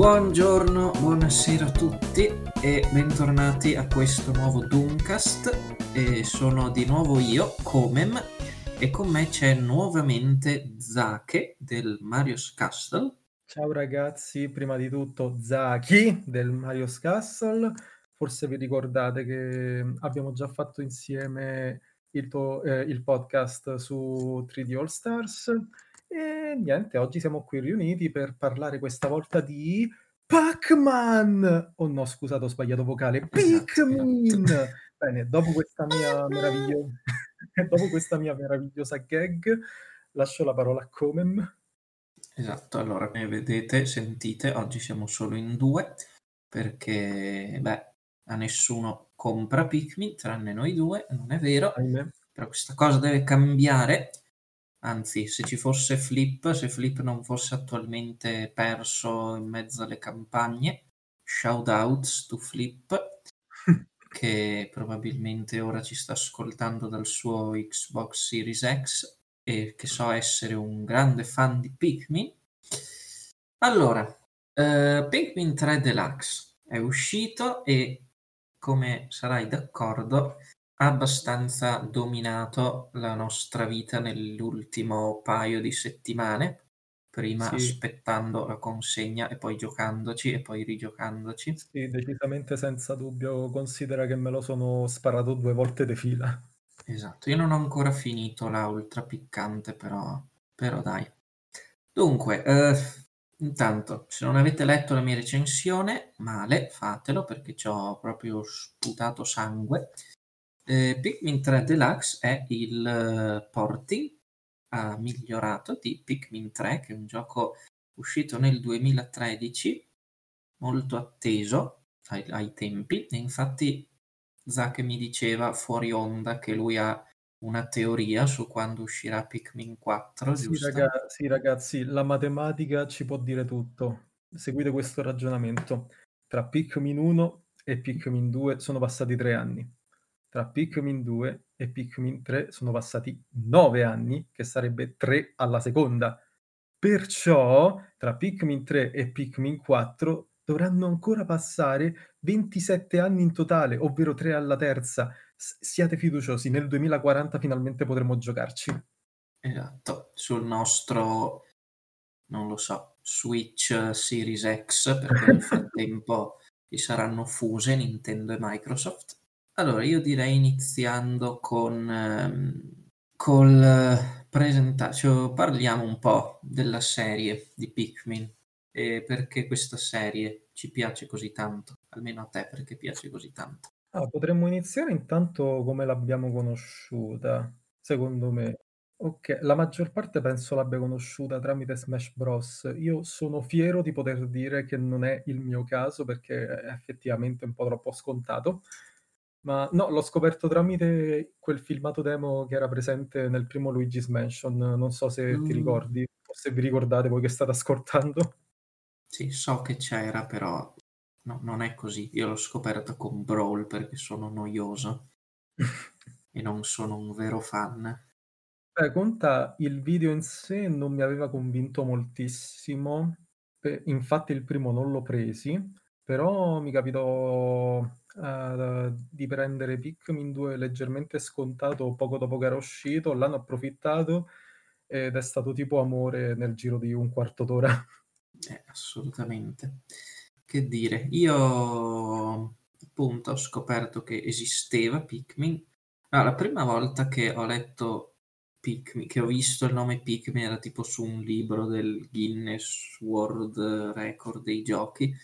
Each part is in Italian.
Buongiorno, buonasera a tutti e bentornati a questo nuovo Doomcast. E sono di nuovo io, Comem, e con me c'è nuovamente Zake del Mario's Castle. Ciao ragazzi, prima di tutto Zaki del Mario's Castle. Forse vi ricordate che abbiamo già fatto insieme il, to- eh, il podcast su 3D All Stars e niente, oggi siamo qui riuniti per parlare questa volta di Pac-Man! Oh no, scusate, ho sbagliato vocale. Esatto, Pikmin! esatto. Bene, dopo questa mia meravigliosa dopo questa mia meravigliosa gag, lascio la parola a Comem. Esatto, allora come vedete, sentite, oggi siamo solo in due perché, beh, a nessuno compra Pikmin tranne noi due, non è vero, Ahimè. però questa cosa deve cambiare Anzi, se ci fosse Flip, se Flip non fosse attualmente perso in mezzo alle campagne, shout outs to Flip, che probabilmente ora ci sta ascoltando dal suo Xbox Series X e che so essere un grande fan di Pikmin. Allora, uh, Pikmin 3 Deluxe è uscito e come sarai d'accordo abbastanza dominato la nostra vita nell'ultimo paio di settimane, prima Sì. aspettando la consegna e poi giocandoci e poi rigiocandoci. Sì, decisamente senza dubbio, considera che me lo sono sparato due volte di fila. Esatto, io non ho ancora finito la ultra piccante, però, però dai. Dunque, eh, intanto, se non avete letto la mia recensione, male, fatelo perché ci ho proprio sputato sangue. Eh, Pikmin 3 Deluxe è il eh, porting uh, migliorato di Pikmin 3, che è un gioco uscito nel 2013, molto atteso ai, ai tempi, e infatti Zach mi diceva fuori onda che lui ha una teoria su quando uscirà Pikmin 4, sì, giusto? Raga, sì, ragazzi, la matematica ci può dire tutto. Seguite questo ragionamento. Tra Pikmin 1 e Pikmin 2 sono passati tre anni. Tra Pikmin 2 e Pikmin 3 sono passati nove anni, che sarebbe 3 alla seconda. Perciò tra Pikmin 3 e Pikmin 4 dovranno ancora passare 27 anni in totale, ovvero 3 alla terza. S- siate fiduciosi, nel 2040 finalmente potremo giocarci. Esatto, sul nostro, non lo so, Switch Series X, perché nel frattempo ci saranno fuse Nintendo e Microsoft. Allora, io direi iniziando con ehm, col presenta- cioè, parliamo un po' della serie di Pikmin e perché questa serie ci piace così tanto, almeno a te perché piace così tanto. Ah, potremmo iniziare intanto come l'abbiamo conosciuta, secondo me. Ok, la maggior parte penso l'abbia conosciuta tramite Smash Bros. Io sono fiero di poter dire che non è il mio caso perché è effettivamente un po' troppo scontato. Ma no, l'ho scoperto tramite quel filmato demo che era presente nel primo Luigi's Mansion. Non so se ti Mm, ricordi, o se vi ricordate voi che state ascoltando. sì, so che c'era, però no, non è così. Io l'ho scoperta con Brawl perché sono noioso e non sono un vero fan. Beh, conta il video in sé non mi aveva convinto moltissimo, pe- infatti il primo non l'ho presi, però mi capitò eh, di prendere Pikmin 2 leggermente scontato poco dopo che era uscito, l'hanno approfittato ed è stato tipo amore nel giro di un quarto d'ora. Eh, assolutamente. Che dire, io appunto ho scoperto che esisteva Pikmin. Ah, la prima volta che ho letto Pikmin, che ho visto il nome Pikmin era tipo su un libro del Guinness World Record dei giochi.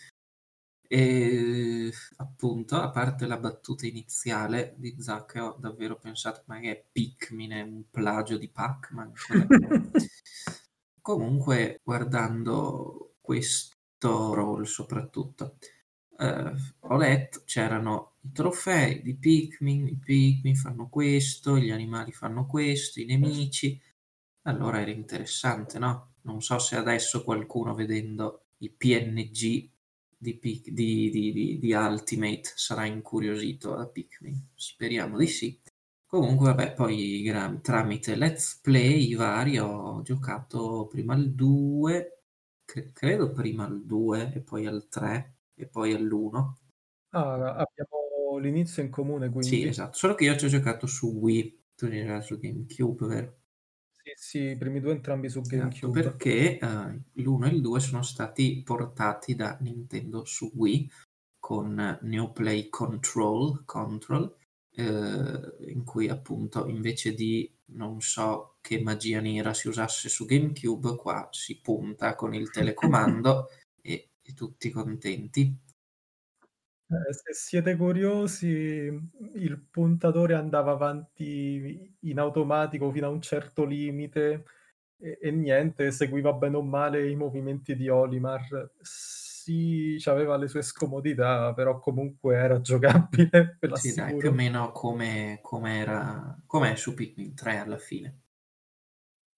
E appunto, a parte la battuta iniziale di Zack, ho davvero pensato, ma che è Pikmin, è un plagio di Pac-Man. Comunque, guardando questo role soprattutto, eh, ho letto, c'erano i trofei di Pikmin, i Pikmin fanno questo, gli animali fanno questo, i nemici. Allora era interessante, no? Non so se adesso qualcuno vedendo i PNG di, Pik- di, di, di, di Ultimate sarà incuriosito da Pikmin. Speriamo di sì. Comunque, vabbè, poi gra- tramite Let's Play vari ho giocato prima il 2 C credo prima al 2 e poi al 3 e poi all'1. Ah, abbiamo l'inizio in comune Sì, quindi. esatto, solo che io c'ho giocato su Wii, tu su GameCube, vero? Sì, sì, i primi 2 entrambi su Esatto, GameCube. perché, uhm, l'1 e il 2 sono stati portati da Nintendo su Wii con New Play Control Control, uhm, in cui appunto invece di non so che magia nera si usasse su GameCube, qua si punta con il telecomando e e tutti contenti. Eh, se siete curiosi, il puntatore andava avanti in automatico fino a un certo limite e e niente, seguiva bene o male i movimenti di Olimar. Sì, c'aveva le sue scomodità, però comunque era giocabile, ve Sì dai, più o l'assicuro. meno come com'era com'è su Pikmin 3 alla fine.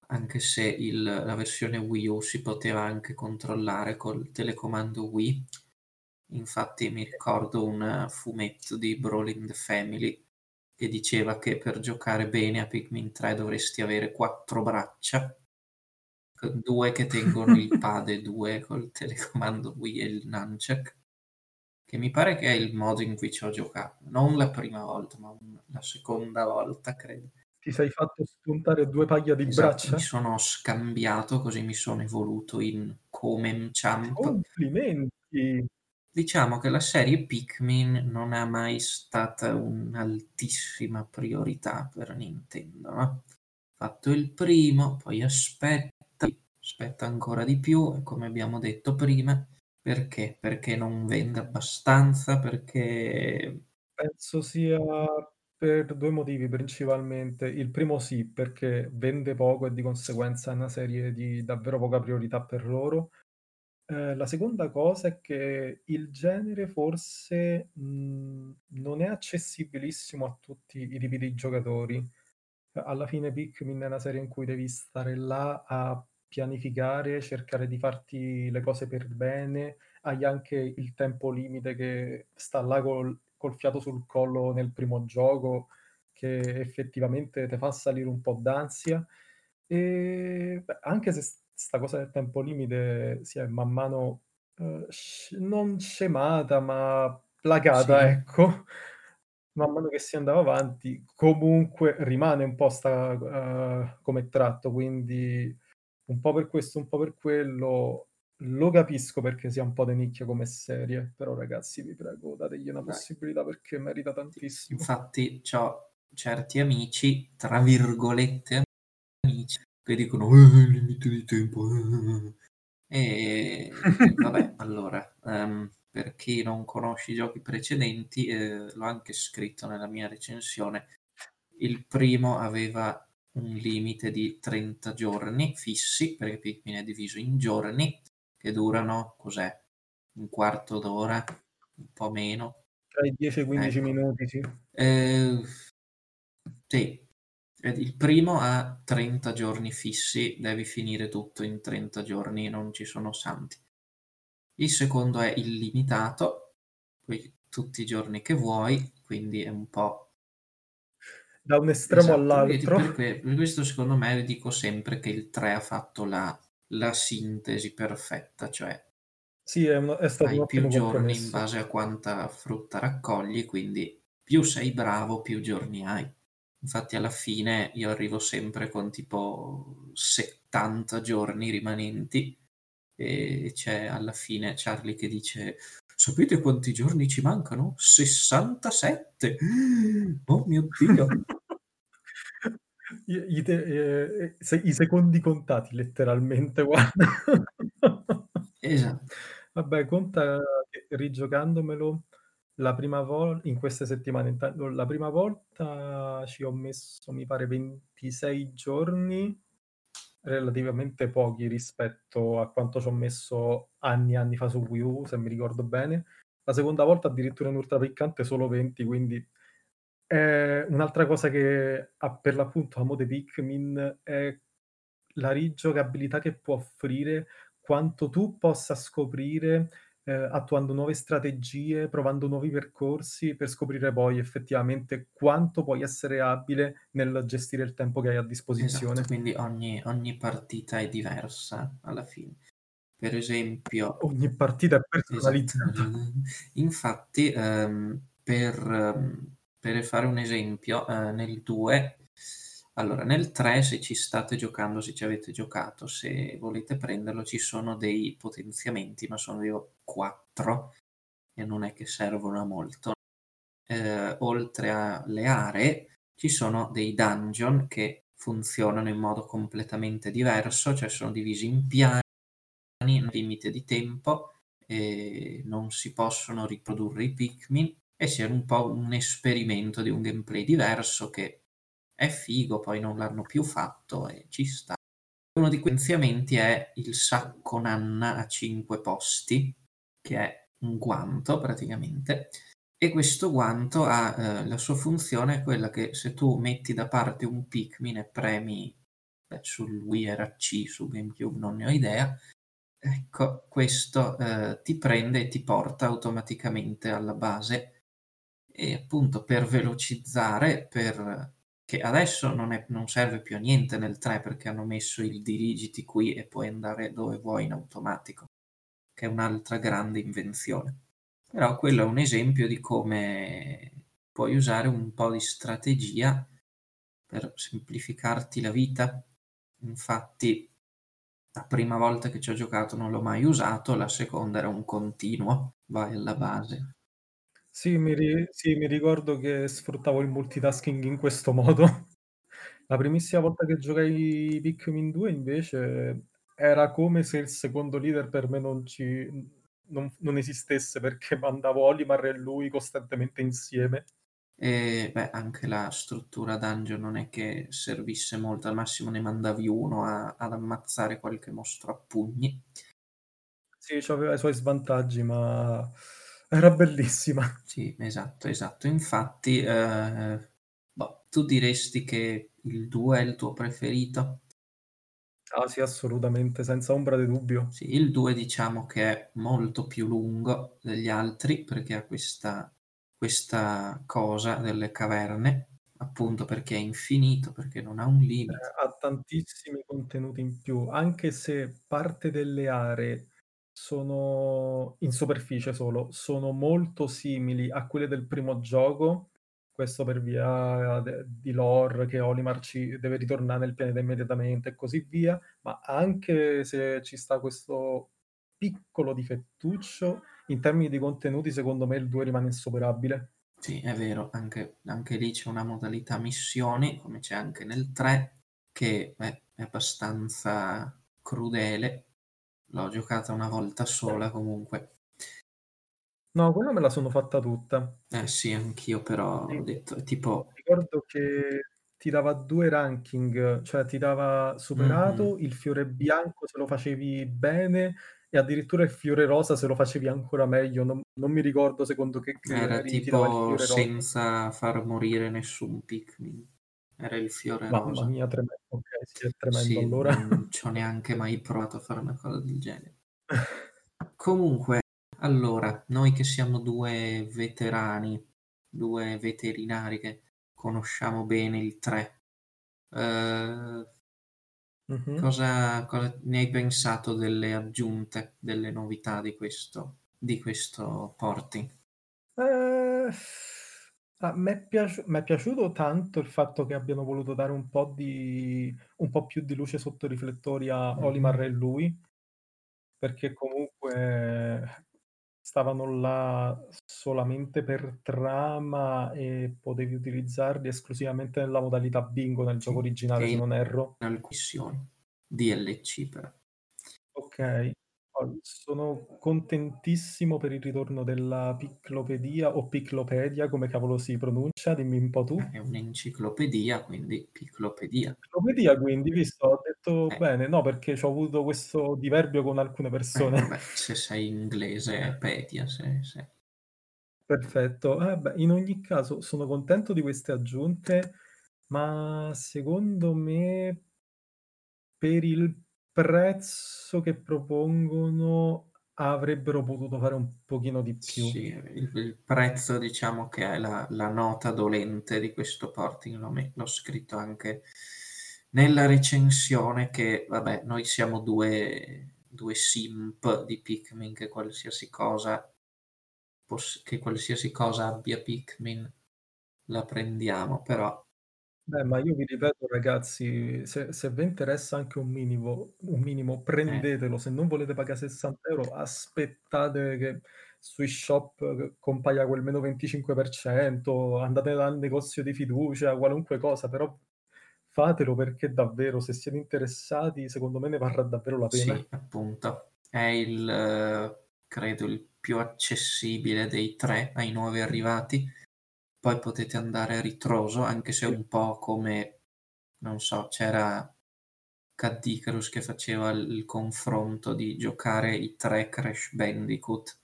Anche se il la versione Wii U si poteva anche controllare col telecomando Wii. Infatti mi ricordo un fumetto di Brawl in the Family che diceva che per giocare bene a Pikmin 3 dovresti avere 4 braccia, 2 che tengono il pad e 2 col telecomando Wii e il nunchuck, che mi pare che è il modo in cui ci ho giocato. Non la prima volta, ma la seconda volta credo. Ti sei fatto spuntare 2 paia di Esatto, mi braccia? sono scambiato, così mi sono evoluto in Comem-Champ. Complimenti! Diciamo che la serie Pikmin non è mai stata un'altissima priorità per Nintendo, no, fatto il primo, poi aspetti, aspetta ancora di più e come abbiamo detto prima, perché? Perché non vende abbastanza, perché Penso sia per 2 motivi principalmente. Il primo sì, perché vende poco e di conseguenza è una serie di davvero poca priorità per loro. Ehm, la seconda cosa è che il genere forse, mhmm, non è accessibilissimo a tutti i tipi di giocatori. A alla fine Pikmin è una serie in cui devi stare là a pianificare, cercare di farti le cose per bene, hai anche il tempo limite che sta là col col fiato sul collo nel primo gioco, che effettivamente te fa salire un po' d'ansia. Ehm, beh, anche se 'sta cosa del tempo limite si è man mano, sc non scemata, ma placata, Sì. ecco. Man mano che si andava avanti, comunque rimane un po' 'sta uhm, come tratto, quindi un po' per questo, un po' per quello, lo capisco perché sia un po' de nicchia come serie, però ragazzi vi prego dategli una possibilità perché merita tantissimo. infatti c'ho certi amici, tra virgolette "amici", che dicono: "Eh, il limite di tempo, eh, eh, eh". E vabbè, allora, ehm, per chi non conosce i giochi precedenti, ehm, l'ho anche scritto nella mia recensione, il primo aveva un limite di 30 giorni fissi, perché Pikmin è diviso in giorni che durano, cos'è, un quarto d'ora, un po' meno. Tra i 10 e i 15 Ecco. minuti, sì. Ehm sì, il primo ha 30 giorni fissi, devi finire tutto in 30 giorni, non ci sono santi. Il secondo è illimitato, puoi tutti i giorni che vuoi, quindi è un po' Da un estremo Esatto, all'altro. per questo secondo me dico sempre che il 3 ha fatto la la sintesi perfetta, cioè Sì, è un è stato un hai più giorni in base a quanta frutta raccogli, quindi più sei bravo, più giorni hai. Infatti alla fine io arrivo sempre con tipo 70 giorni rimanenti e c'è alla fine Charlie che dice: "Sapete quanti giorni ci mancano? 67! Oh mio Dio!" I te ehm, e se i secondi contati letteralmente guarda. Esatto. Vabbè conta che rigiocandomelo la prima vol in queste settimane la prima volta ci ho messo mi pare 26 giorni, relativamente pochi rispetto a quanto c'ho messo anni e anni fa su Wii U, se mi ricordo bene. La seconda volta addirittura in ultra piccante solo 20, quindi Ehm, un'altra cosa che a per l'appunto amo dei Pikmin è la rigiocabilità che può offrire, quanto tu possa scoprire, ehm, attuando nuove strategie, provando nuovi percorsi, per scoprire poi effettivamente quanto puoi essere abile nel gestire il tempo che hai a Esatto, disposizione. quindi ogni ogni partita è diversa alla fine. per esempio Ogni partita è esatto. personalizzata. Infatti, ehm, per per fare un esempio, ehm, nel 2 allora nel 3 se ci state giocando, se ci avete giocato, se volete prenderlo, ci sono dei potenziamenti, ma sono io 4 e non è che servono a molto. Ehm, oltre alle aree, ci sono dei dungeon che funzionano in modo completamente diverso, cioè sono divisi in piani, limite di tempo, non si possono riprodurre i Pikmin e sia un po' un esperimento di un gameplay diverso che è figo, poi non l'hanno più fatto e ci sta. Uno di quei potenziamenti è il sacco nanna a 5 posti, che è un guanto praticamente, e questo guanto ha eh, la sua funzione è quella che se tu metti da parte un Pikmin e premi beh, sul Wii era C, su GameCube non ne ho idea, ecco, questo eh, ti prende e ti porta automaticamente alla base e appunto per velocizzare, per che adesso non, è, non serve più a niente nel 3 perché hanno messo il dirigiti qui e puoi andare dove vuoi in automatico, che è un'altra grande invenzione. Però quello è un esempio di come puoi usare un po' di strategia per semplificarti la vita. Infatti, la prima volta che ci ho giocato non l'ho mai usato, la seconda era un continuo, vai alla base. Sì, mi ri sì, mi ricordo che sfruttavo il multitasking in questo modo. La primissima volta che giocai Pikmin 2 invece era come se il secondo leader per me non ci non non esistesse perché mandavo Olimar e lui costantemente insieme. E beh, anche la struttura dungeon non è che servisse molto, al massimo ne mandavi uno a ad ammazzare qualche mostro a pugni. Sì, c'aveva i suoi svantaggi, ma era bellissima. Sì, esatto, esatto. Infatti, ehm, boh, tu diresti che il 2 è il tuo preferito? Ah sì, assolutamente, senza ombra di dubbio. Sì, il 2 diciamo che è molto più lungo degli altri perché ha questa questa cosa delle caverne, appunto perché è infinito, perché non ha un Eh, limite. ha tantissimi contenuti in più, anche se parte delle aree sono in superficie solo, sono molto simili a quelle del primo gioco, questo per via di lore che Olimar ci deve ritornare nel pianeta immediatamente e così via, ma anche se ci sta questo piccolo difettuccio, in termini di contenuti secondo me il 2 rimane insuperabile. Sì, è vero, anche anche lì c'è una modalità missioni, come c'è anche nel 3, che è è abbastanza crudele. L'ho giocata una volta sola comunque. No, quella me la sono fatta tutta. Eh sì, anch'io però Sì. ho detto tipo Ricordo che ti dava 2 ranking, cioè ti dava superato, il fiore bianco se lo facevi bene e addirittura il fiore rosa se lo facevi ancora meglio. Non non mi ricordo secondo che Era tipo fiore rosa. senza far morire nessun Pikmin. Era il fiore Mamma rosa. mia, treme okay, sì, è tremendo Sì, allora. non c'ho neanche mai provato a fare una cosa del genere. Comunque, allora, noi che siamo 2 veterani, 2 veterinari che conosciamo bene il 3, ehm, Mh-mh. cosa cosa ne hai pensato delle aggiunte, delle novità di questo di questo porting? Ehm, a m'è piaciu m'è piaciuto tanto il fatto che abbiano voluto dare un po' di un po' più di luce sotto i riflettori a. Olimar e lui, perché comunque stavano là solamente per trama e potevi utilizzarli esclusivamente nella modalità bingo nel gioco Sì, originale, se non erro. alcune missioni. DLC però. Okay. Sono contentissimo per il ritorno della Piclopedia o Piclopedia, come cavolo si pronuncia, dimmi un po' tu. Eh, è un'enciclopedia, quindi piclopedia. Piclopedia quindi, visto? Ho detto Eh, bene, no, perché c'ho avuto questo diverbio con alcune eh persone. vabbè, se sei inglese è pedia, se se Perfetto. Eh beh, in ogni caso sono contento di queste aggiunte, ma secondo me per il prezzo che propongono avrebbero potuto fare un pochino di più. sì, il il prezzo diciamo che è la la nota dolente di questo porting, l'ho l'ho scritto anche nella recensione che, vabbè, noi siamo 2 2 simp di Pikmin che qualsiasi cosa poss che qualsiasi cosa abbia Pikmin la prendiamo, però Beh, ma io vi ripeto ragazzi, se se vi interessa anche un minimo un minimo Eh. prendetelo, se non volete pagà 60 € aspettate che sui shop compaia quel meno 25%, andate dal negozio di fiducia, qualunque cosa, però fatelo perché davvero se siete interessati, secondo me ne varrà davvero la pena. Sì, appunto. È il credo il più accessibile dei 3 ai nuovi arrivati. Poi potete andare a ritroso, anche se un po' come non so, c'era Cat Icarus che faceva il confronto di giocare i 3 Crash Bandicoot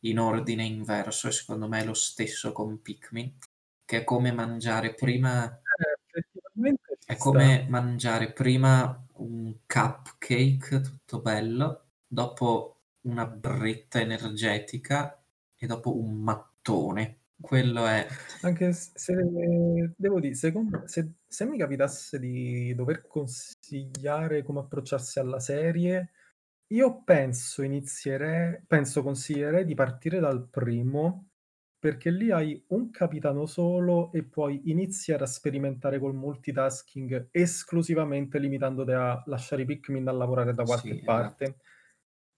in ordine inverso e secondo me è lo stesso con Pikmin, che è come mangiare prima Eh, è come mangiare prima un cupcake tutto bello, dopo una barretta energetica e dopo un mattone. Quello è Anche se devo dì, secondo se se mi capitasse di dover consigliare come approcciarsi alla serie, io penso iniziere penso consiglierei di partire dal primo, perché lì hai un capitano solo e puoi iniziare a sperimentare col multitasking esclusivamente limitandoti a lasciare i Pikmin a lavorare da qualche Sì, esatto.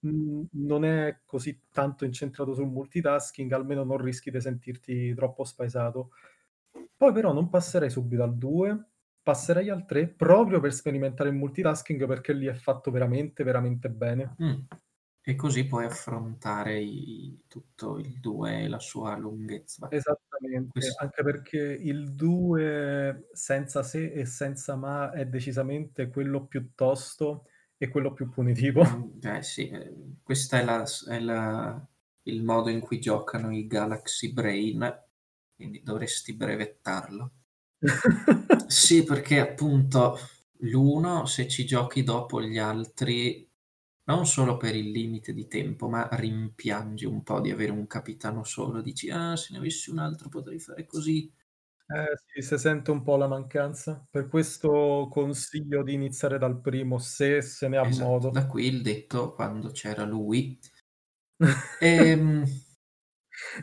Mhmm, non è così tanto incentrato sul multitasking, almeno non rischi de sentirti troppo spaesato. Poi però non passerei subito al 2, passerei al 3 proprio per sperimentare il multitasking perché lì è fatto veramente, veramente bene. Mh. E così puoi affrontare i tutto il 2 e la sua lunghezza. Esattamente, Ques anche perché il 2 senza se e senza ma è decisamente quello più tosto e quello più punitivo. Eh sì, ehm, questa è la è la il modo in cui giocano i Galaxy Brain, quindi dovresti brevettarlo. Sì, perché appunto l'1 se ci giochi dopo gli altri, non solo per il limite di tempo, ma rimpiangi un po' di avere un capitano solo, dici: "Ah, se ne avessi un altro potrei fare così." Eh sì, se sente un po' la mancanza. Per questo consiglio di iniziare dal primo, se se ne ha Esatto, da modo. qui il detto quando c'era lui. Ehm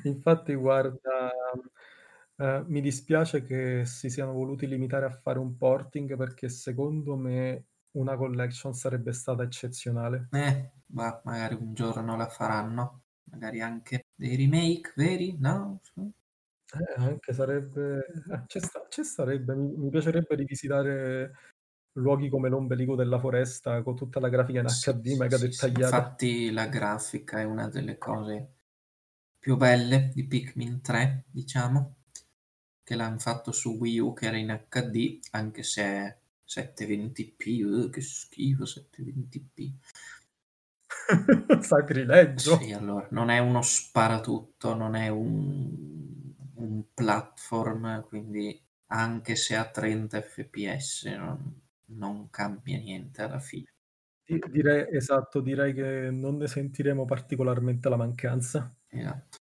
Infatti guarda, ehm, mi dispiace che si siano voluti limitare a fare un porting perché secondo me una collection sarebbe stata eccezionale. Eh, ma magari un giorno la faranno, magari anche dei remake veri, no? Eh, anche sarebbe eh, ci sta ci starebbe. Mi mi piacerebbe rivisitare luoghi come l'ombelico della foresta con tutta la grafica in Sì, HD sì, mega sì, sì. dettagliata. Infatti la grafica è una delle cose più belle di Pikmin 3, diciamo, che l'han fatto su Wii U che era in HD, anche se è 720p, uh, che schifo 720p. Sì, Sacrilegio. allora, non è uno sparatutto, non è un un platform, quindi anche se a 30 FPS non non cambia niente alla fine. Di direi esatto, direi che non ne sentiremo particolarmente la mancanza. Esatto.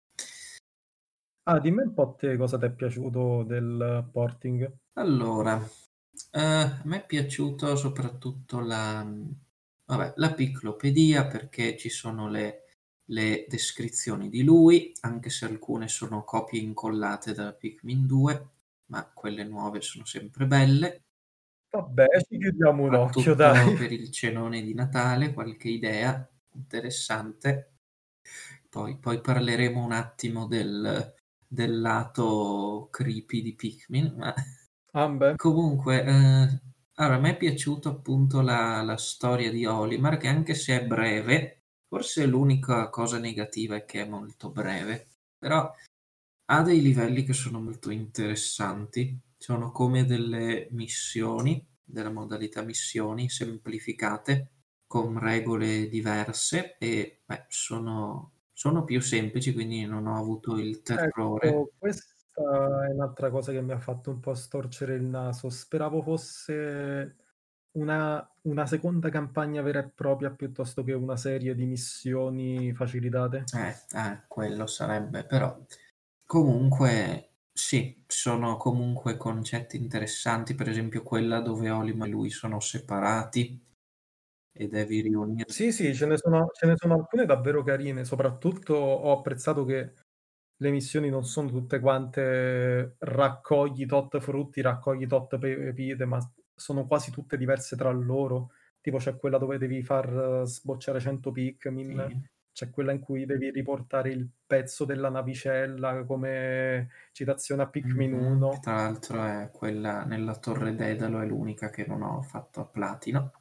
Ah, dimmi un po' te cosa t'è piaciuto del porting. Allora, ehm, a me è piaciuto soprattutto la vabbè, la piclopedia perché ci sono le le descrizioni di lui, anche se alcune sono copie incollate da Pikmin 2, ma quelle nuove sono sempre belle. Vabbè, ci chiudiamo un occhio dai. per il cenone di Natale, qualche idea interessante. Poi poi parleremo un attimo del del lato creepy di Pikmin, ma Ambè. comunque, ehm, allora a me è piaciuto appunto la la storia di Olimar che anche se è breve, forse l'unica cosa negativa è che è molto breve, però ha dei livelli che sono molto interessanti. Sono come delle missioni, della modalità missioni semplificate, con regole diverse e, beh, sono sono più semplici, quindi non ho avuto il terrore. Ecco, questa è un'altra cosa che mi ha fatto un po' storcere il naso. Speravo fosse una una seconda campagna vera e propria, piuttosto che una serie di missioni facilitate. Eh, eh, quello sarebbe, però comunque sì, sono comunque concetti interessanti, per esempio quella dove Olimar e lui sono separati. e devi riunir Sì, sì, ce ne sono ce ne sono alcune davvero carine. Soprattutto ho apprezzato che le missioni non sono tutte quante raccogli tot frutti, raccogli tot pepite, ma sono quasi tutte diverse tra loro. Tipo c'è quella dove devi far sbocciare 100 Pikmin, Sì. c'è quella in cui devi riportare il pezzo della navicella come citazione a Pikmin 1. tra l'altro è quella nella Torre Dedalo, è l'unica che non ho fatto a platino,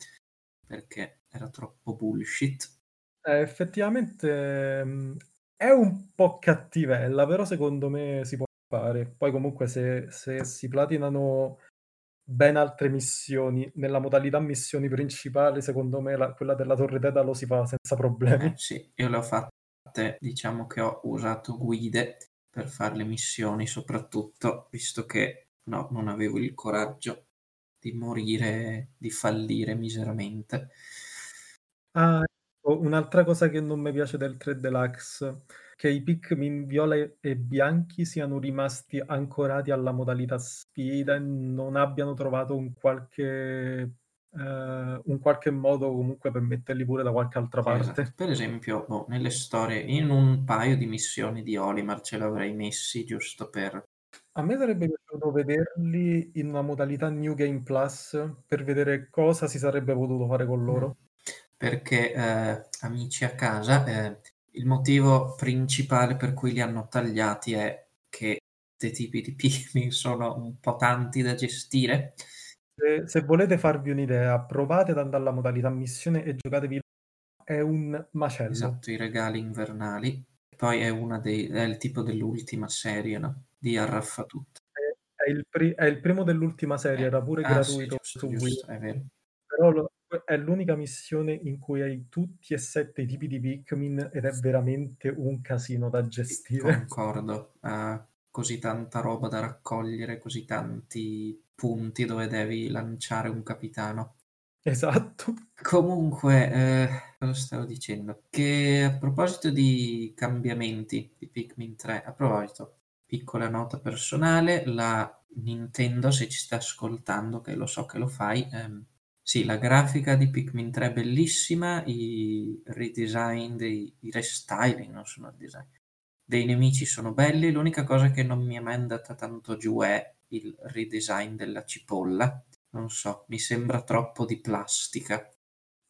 perché era troppo bullshit. Eh, effettivamente, mhmm, è un po' cattivella, però secondo me si può fare. Poi comunque se se si platinano ben altre missioni, nella modalità missioni principali, secondo me la quella della Torre Dedalo si fa senza Eh problemi. sì, io le ho fatte diciamo che ho usato guide per far le missioni soprattutto, visto che no, non avevo il coraggio di morire, di fallire miseramente. Ah, ecco, un'altra cosa che non mi piace del 3 Deluxe, che i Pikmin viola e bianchi siano rimasti ancorati alla modalità sfida e non abbiano trovato un qualche ehm, un qualche modo comunque per metterli pure da qualche altra Esatto. parte. Per esempio, boh, nelle storie in un paio di missioni di Olimar ce l'avrei messi giusto per A me sarebbe piaciuto vederli in una modalità New Game Plus, per vedere cosa si sarebbe potuto fare con loro. Perché, ehm, amici a casa, ehm, il motivo principale per cui li hanno tagliati è che 'ste tipi di Pikmin sono un po' tanti da gestire. Se se volete farvi un'idea, provate ad andà alla modalità missione e giocatevi è un macello. Esatto, i regali invernali. Poi è una dei è il tipo dell'ultima serie, no, di Arraffatut. È è il pri è il primo dell'ultima serie, Eh. era pure Ah sì, gratuito giusto, su Wii. giusto, è vero. Però lo que è l'unica missione in cui hai tutti e 7 i tipi di Pikmin ed è veramente un casino da gestire. concordo. Ha così tanta roba da raccogliere, così tanti punti dove devi lanciare un capitano. Esatto. Comunque, ehm, cosa stavo dicendo? Che a proposito di cambiamenti di Pikmin 3 a proposito, piccola nota personale, la Nintendo, se ci sta ascoltando, che lo so che lo fai, ehm, sì, la grafica di Pikmin 3 è bellissima, i redesign dei i restyling, non sono design, dei nemici sono belli, l'unica cosa che non mi è mai andata tanto giù è il redesign della cipolla. Non so, mi sembra troppo di plastica.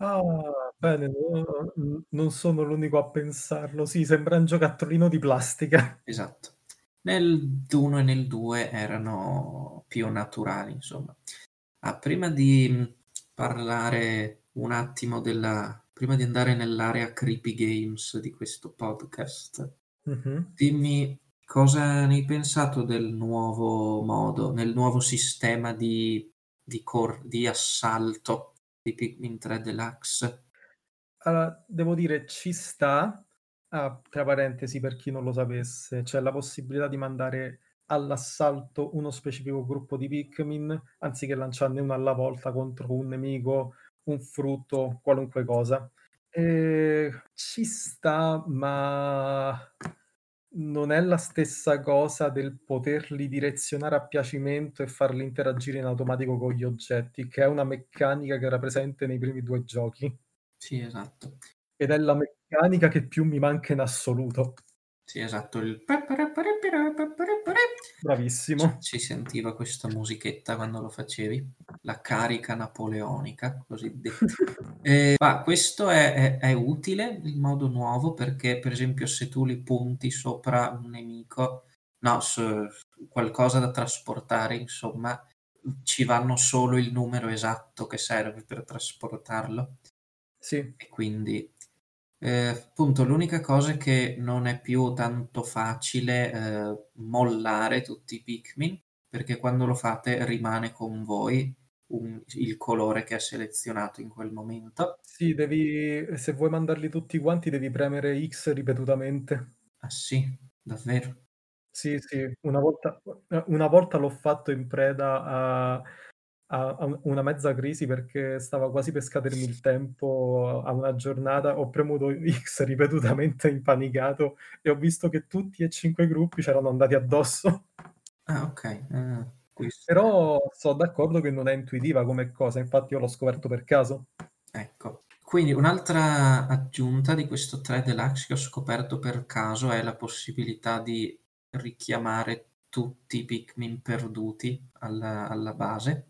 Ah, bene, non sono l'unico a pensarlo. Sì, sembra un giocattolino di plastica. Esatto. Nel d' 1 e nel 2 erano più naturali, insomma. Ah, prima di, parlare un attimo della prima di andare nell'area creepy games di questo podcast, Mh-mh. dimmi cosa ne hai pensato del nuovo modo nel nuovo sistema di di cor di assalto di Pikmin 3 Deluxe? Allora, devo dire ci sta. Ah, tra parentesi per chi non lo sapesse, c'è la possibilità di mandare all'assalto uno specifico gruppo di Pikmin, anziché lanciarne 1 alla volta contro un nemico, un frutto, qualunque cosa. Ehm, ci sta, ma non è la stessa cosa del poterli direzionare a piacimento e farli interagire in automatico con gli oggetti, che è una meccanica che era presente nei primi 2 giochi. Sì, esatto. Ed è la meccanica che più mi manca in assoluto. Sì, esatto, il ci Bravissimo. si sentiva questa musichetta quando lo facevi, la carica napoleonica, così detta. Ehm, ma questo è è è utile, il modo nuovo, perché per esempio se tu li punti sopra un nemico no, su qualcosa da trasportare insomma, ci vanno solo il numero esatto che serve per trasportarlo. Sì. E quindi ehm, appunto l'unica cosa è che non è più tanto facile, ehm, mollare tutti i Pikmin, perché quando lo fate rimane con voi un il colore che ha selezionato in quel momento. Sì, devi se vuoi mandarli tutti quanti devi premere X ripetutamente. Ah sì? Davvero? Sì, sì, una volta una volta l'ho fatto in preda a a una mezza crisi perché stava quasi per scadermi il tempo a una giornata, ho premuto X ripetutamente impanicato e ho visto che tutti e 5 i gruppi c'erano andati addosso. Ah okay, ah, Però so' d'accordo che non è intuitiva come cosa, infatti io l'ho scoperto per caso. Ecco. Quindi un'altra aggiunta di questo 3 Deluxe che ho scoperto per caso è la possibilità di richiamare tutti i Pikmin perduti alla alla base.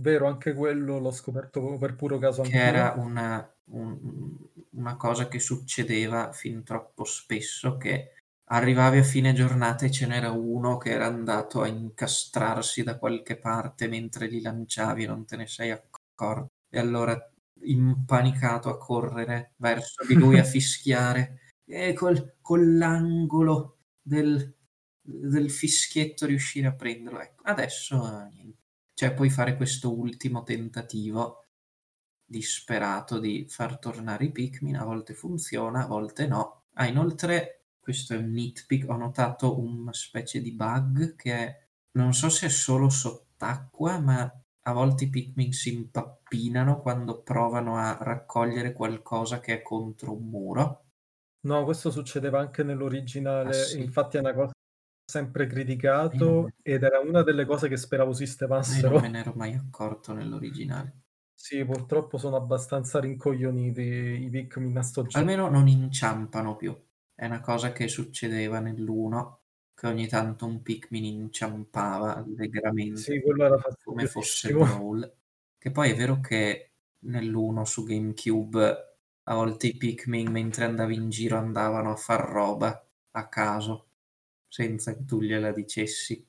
Vero, anche quello l'ho scoperto per puro caso Che era una un una cosa che succedeva fin troppo spesso, che arrivavi a fine giornata e ce n'era uno che era andato a incastrarsi da qualche parte mentre li lanciavi e non te ne sei accor e allora impanicato a correre verso di lui a fischiare e col con l'angolo del del fischietto riuscire a prenderlo, ecco. Adesso nien cioè puoi fare questo ultimo tentativo disperato di far tornare i Pikmin, a volte funziona, a volte no. Ah, inoltre, questo è un nitpick, ho notato una specie di bug che è non so se è solo sott'acqua, ma a volte i Pikmin si impappinano quando provano a raccogliere qualcosa che è contro un muro. No, questo succedeva anche Ah nell'originale, sì? infatti è una cosa sempre criticato ed era una delle cose che speravo Ma io non me sistemassero. n'ero mai accorto nell'originale. Sì, purtroppo sono abbastanza rincoglioniti i Pikmin a 'sto gio Almeno non inciampano più. È una cosa che succedeva nell'1, che ogni tanto un Pikmin inciampava allegramente Sì, quello era come fosse. Brawl. Che poi è vero che nell'1 su GameCube a volte i Pikmin mentre andavi in giro andavano a far roba a caso, senza che tu gliela dicessi.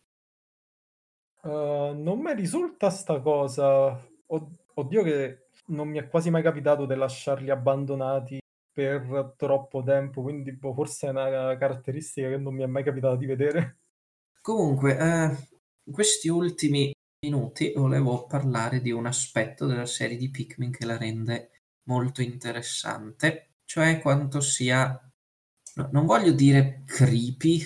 Uhm, non me risulta 'sta cosa. Od oddio che non mi è quasi mai capitato de lasciarli abbandonati per troppo tempo, quindi boh, forse è una caratteristica che non mi è mai capitato di vedere. Comunque, ehm, in questi ultimi minuti volevo parlare di un aspetto della serie di Pikmin che la rende molto interessante, cioè quanto sia no non voglio dire creepy,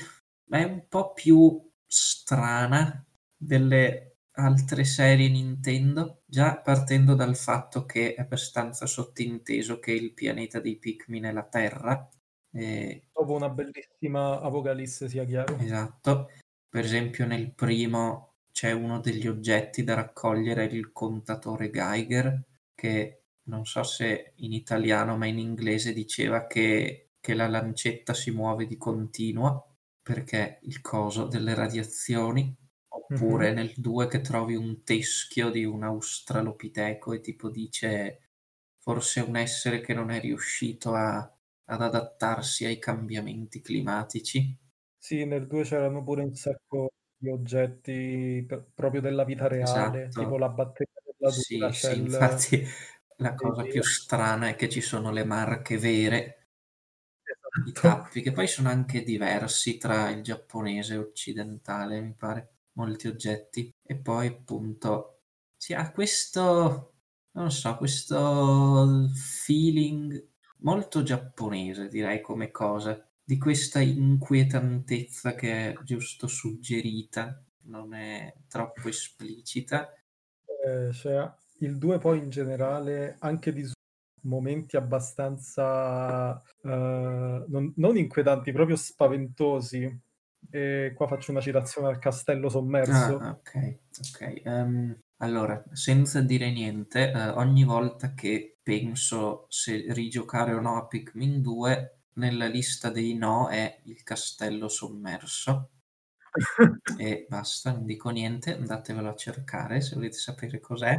è un po' più strana delle altre serie Nintendo, già partendo dal fatto che è abbastanza sottinteso che il pianeta dei Pikmin è la Terra, ehm Dopo una bellissima apocalisse, sia chiaro. Esatto. Per esempio nel primo c'è uno degli oggetti da raccogliere, il contatore Geiger, che non so se in italiano, ma in inglese diceva che che la lancetta si muove di continuo, perché il coso delle radiazioni, oppure Mh-mh. nel 2 che trovi un teschio di un australopiteco e tipo dice: "Forse un essere che non è riuscito a ad adattarsi ai cambiamenti climatici." Sì, nel 2 c'erano pure un sacco di oggetti p proprio della vita reale, tipo Esatto. la batteria della Sì, sì, infatti la cosa più strana è che ci sono le marche vere i Esatto. tappi, che poi sono anche diversi tra il giapponese e occidentale, mi pare, molti oggetti. E poi appunto sì, ha questo non so, questo feeling molto giapponese direi come cosa, di questa inquietantezza che è giusto suggerita, non è troppo esplicita. Ehm, cioè il 2 poi in generale anche di momenti abbastanza, uhm, non non inquietanti, proprio spaventosi. E qua faccio una citazione al castello Ah, sommerso. okay, okay. Ehm, allora, senza dire niente, uhm, ogni volta che penso se rigiocare o no a Pikmin 2, nella lista dei no è il castello sommerso. E basta, non dico niente, andatevelo a cercare se volete sapere cos'è.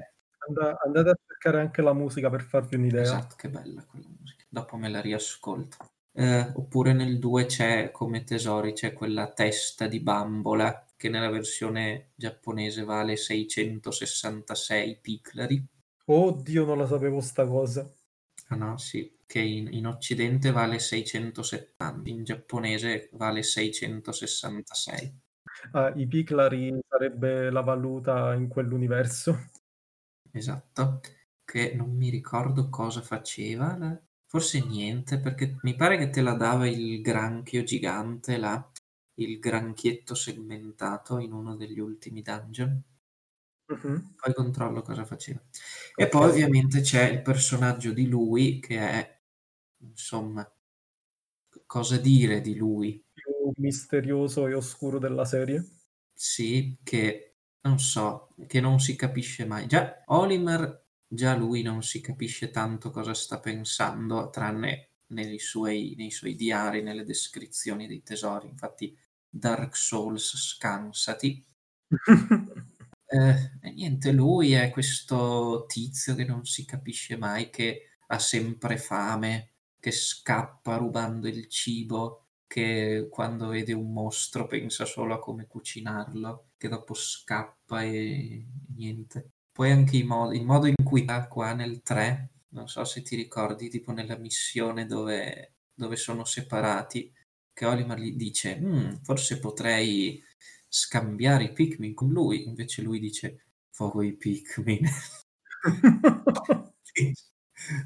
And andate a cercare anche la musica per farvi un'idea. Esatto, che bella quella musica. Dopo me la riascolto. Ehm, oppure nel 2 c'è come tesori, c'è quella testa di bambola che nella versione giapponese vale 666 piclari. Oddio, non la sapevo 'sta cosa. Ah no, sì, che in in occidente vale 670, in giapponese vale 666. Ah, i piclari sarebbe la valuta in quell'universo. Esatto, che non mi ricordo cosa faceva forse niente, perché mi pare che te la dava il granchio gigante là, il granchietto segmentato in uno degli ultimi dungeon. Mh-mh. Poi controllo cosa faceva. E poi Okay. ovviamente c'è il personaggio di lui che è insomma cosa dire di lui? Più misterioso e oscuro della serie. Sì, che non so, che non si capisce mai. Già Olimar già lui non si capisce tanto cosa sta pensando, tranne nei suoi, nei suoi diari, nelle descrizioni dei tesori. Infatti, Dark Souls scansati. eh, e niente, lui è questo tizio che non si capisce mai, che ha sempre fame, che scappa rubando il cibo, che quando vede un mostro pensa solo a come cucinarlo, che dopo scappa e niente. Poi anche il modo, il modo in cui sta qua nel 3, non so se ti ricordi, tipo nella missione dove, dove sono separati, che Olimar gli dice, mm, forse potrei scambiare i Pikmin con lui, invece lui dice, fuoco i Pikmin.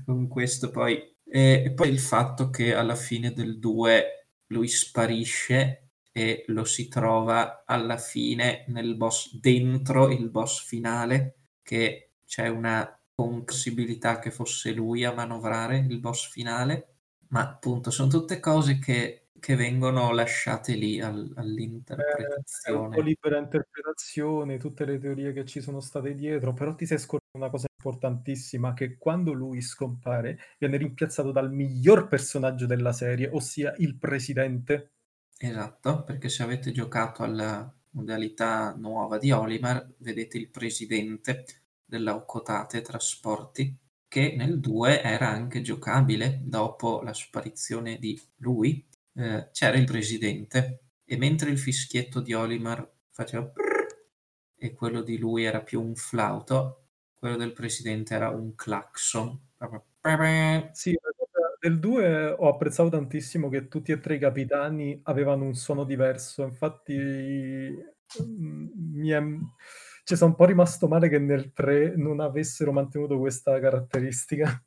con questo poi... E, poi il fatto che alla fine del 2 lui sparisce e lo si trova alla fine nel boss, dentro il boss finale, che c'è una possibilità che fosse lui a manovrare il boss finale, ma appunto sono tutte cose che, che vengono lasciate lì al, all'interpretazione. Eh, un po' libera interpretazione, tutte le teorie che ci sono state dietro, però ti sei scordato una cosa importantissima, che quando lui scompare viene rimpiazzato dal miglior personaggio della serie, ossia il presidente. Esatto, perché se avete giocato alla modalità nuova di Olimar, vedete il presidente della Ocotate Trasporti, che nel 2 era anche giocabile dopo la sparizione di lui. Eh, c'era il presidente e mentre il fischietto di Olimar faceva prrr, e quello di lui era più un flauto, quello del presidente era un clacson. Sì, del 2 ho apprezzato tantissimo che tutti e tre i capitani avevano un suono diverso. Infatti, mm, mi è... ci sono un po' rimasto male che nel 3 non avessero mantenuto questa caratteristica.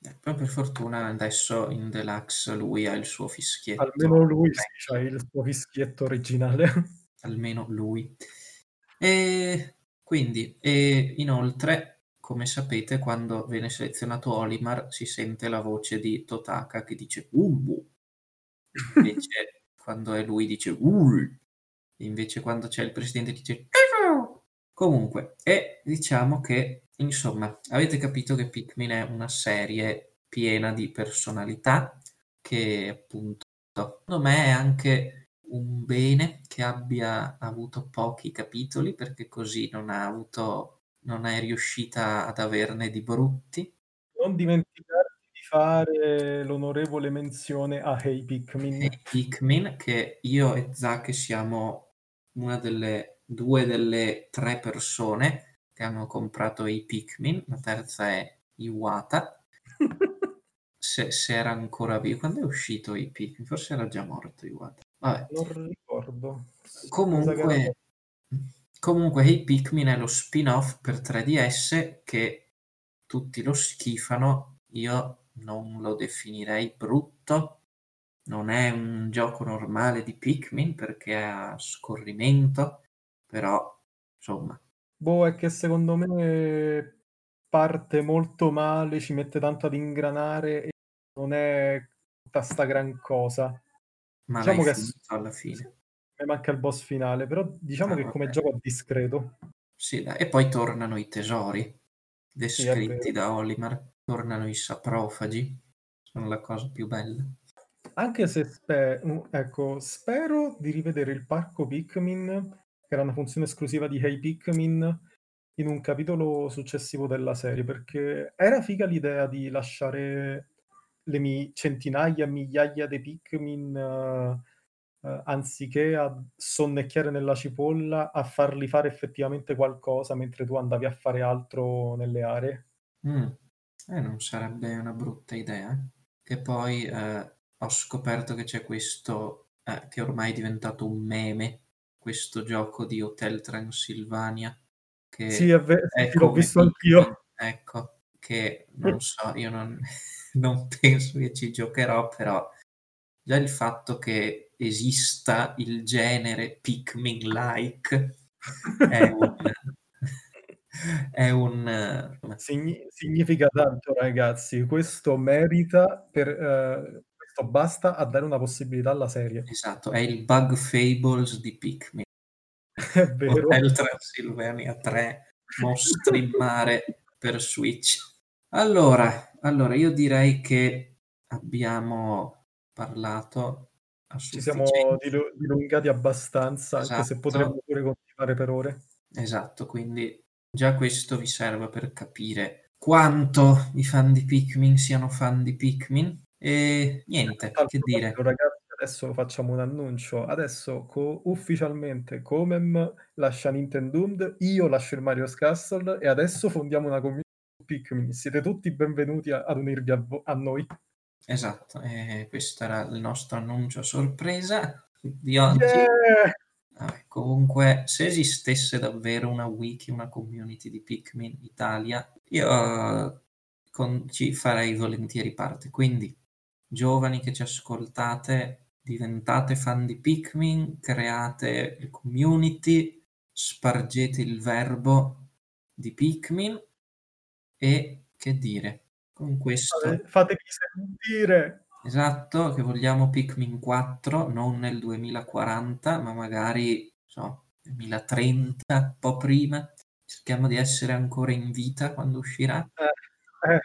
Eh, però per fortuna adesso in Deluxe lui ha il suo fischietto. Almeno lui sì, ha il suo fischietto originale. Almeno lui. E quindi, e inoltre, come sapete, quando viene selezionato Olimar si sente la voce di Totaka che dice Ubu. Invece quando è lui dice Ul. Invece quando c'è il presidente dice Comunque, e diciamo che, insomma, avete capito che Pikmin è una serie piena di personalità che appunto, secondo me è anche un bene che abbia avuto pochi capitoli perché così non ha avuto non è riuscita ad averne di brutti. Non dimenticarti di fare l'onorevole menzione a Hey Pikmin. Hey Pikmin, che io e Zack siamo una delle due delle tre persone che hanno comprato i Pikmin, la terza è Iwata. se, se, era ancora vivo, quando è uscito i Pikmin? Forse era già morto Iwata. Vabbè. Non ricordo. Comunque, Comunque Hey Pikmin è lo spin-off per 3DS che tutti lo schifano, io non lo definirei brutto, non è un gioco normale di Pikmin perché ha scorrimento, però insomma. Boh, è che secondo me parte molto male, ci mette tanto ad ingranare e non è tutta sta gran cosa. Ma diciamo che alla fine mi manca il boss finale, però diciamo ah, che come gioco è discreto. Sì, dai. e poi tornano i tesori descritti sì, da Olimar, tornano i saprofagi, sono la cosa più bella. Anche se spe- ecco, spero di rivedere il parco Pikmin, che era una funzione esclusiva di Hey Pikmin, in un capitolo successivo della serie, perché era figa l'idea di lasciare le mi- centinaia, migliaia di Pikmin uh, eh, anziché a sonnecchiare nella cipolla, a farli fare effettivamente qualcosa mentre tu andavi a fare altro nelle aree. Mm. Eh, non sarebbe una brutta idea. Che poi eh, ho scoperto che c'è questo, eh, che ormai è diventato un meme, questo gioco di Hotel Transilvania. Che sì, è vero, l'ho visto anch'io. Ecco, che non so, io non, non penso che ci giocherò, però già il fatto che esista il genere Pikmin-like è un... è un Signi- significa tanto ragazzi, questo merita per... Uh, questo basta a dare una possibilità alla serie. Esatto, è il Bug Fables di Pikmin. È vero. Hotel Transilvania 3, mostri in mare, per Switch. Allora, allora io direi che abbiamo parlato Ci siamo dilungati abbastanza, anche se potremmo Esatto. pure continuare per ore. Esatto, quindi già questo vi serve per capire quanto i fan di Pikmin siano fan di Pikmin. E niente, A tal che dire. ragazzi adesso facciamo un annuncio, adesso co ufficialmente Comem lascia Nintendund, io lascio il Mario's Castle e adesso fondiamo una community su Pikmin. Siete tutti benvenuti a ad unirvi a vo a noi. Esatto, e questo era il nostro annuncio sorpresa di oggi. Yeah! Vabbè, comunque se esistesse davvero una wiki, una community di Pikmin Italia, io con ci farei volentieri parte. Quindi, giovani che ci ascoltate, diventate fan di Pikmin, create le community, spargete il verbo di Pikmin e che dire, con questo Fate fatevi sentire. Esatto, che vogliamo Pikmin 4, non nel 2040, ma magari, so, 2030, un po' prima. Cerchiamo di essere ancora in vita quando uscirà. Eh, eh.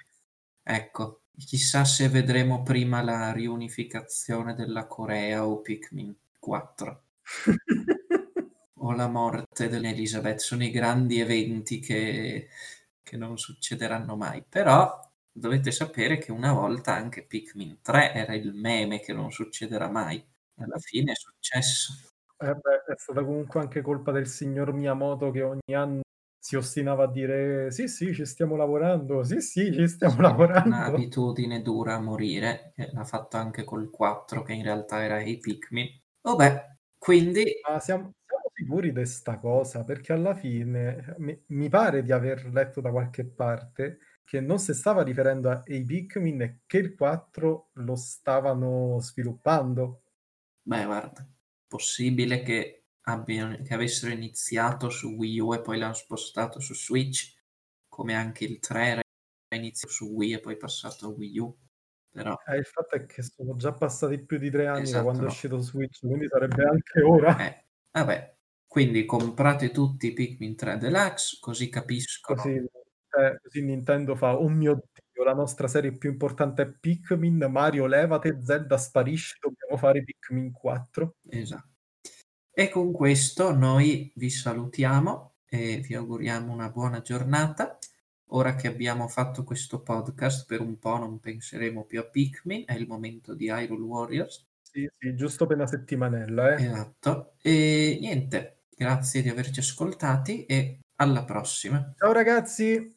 Ecco, chissà se vedremo prima la riunificazione della Corea o Pikmin 4. O la morte dell'Elisabeth. Sono i grandi eventi che che non succederanno mai. Però dovete sapere che una volta anche Pikmin 3 era il meme che non succederà mai. Alla fine è successo. Eh beh, è stata comunque anche colpa del signor Miyamoto che ogni anno si ostinava a dire: "Sì, sì, ci stiamo lavorando, sì, sì, ci stiamo lavorando". un'abitudine dura a morire, che l'ha fatto anche col 4 che in realtà era Hey Pikmin. Vabbè, quindi Ma siamo siamo sicuri de 'sta cosa? Perché alla fine mi mi pare di aver letto da qualche parte che non se stava riferendo a Hey Pikmin e che il 4 lo stavano sviluppando. Beh, guarda, possibile che abbiano che avessero iniziato su Wii U e poi l'han spostato su Switch, come anche il 3 era iniziato su Wii e poi passato a Wii U, però Eh, il fatto è che sono già passati più di 3 anni da Esatto, quando è no. uscito Switch, quindi sarebbe anche ora. Eh, vabbè. Quindi comprate tutti Pikmin 3 Deluxe, così capiscono Così eh, così Nintendo fa: "Oh mio Dio, la nostra serie più importante è Pikmin, Mario levate, Zelda sparisci, dobbiamo fare Pikmin 4". Esa e con questo noi vi salutiamo e vi auguriamo una buona giornata. Ora che abbiamo fatto questo podcast, per un po' non penseremo più a Pikmin, è il momento di Hyrule Warriors. Sì, sì, giusto per 'na settimanella, eh. Esatto. E niente, grazie di averci ascoltati e alla prossima. Ciao ragazzi.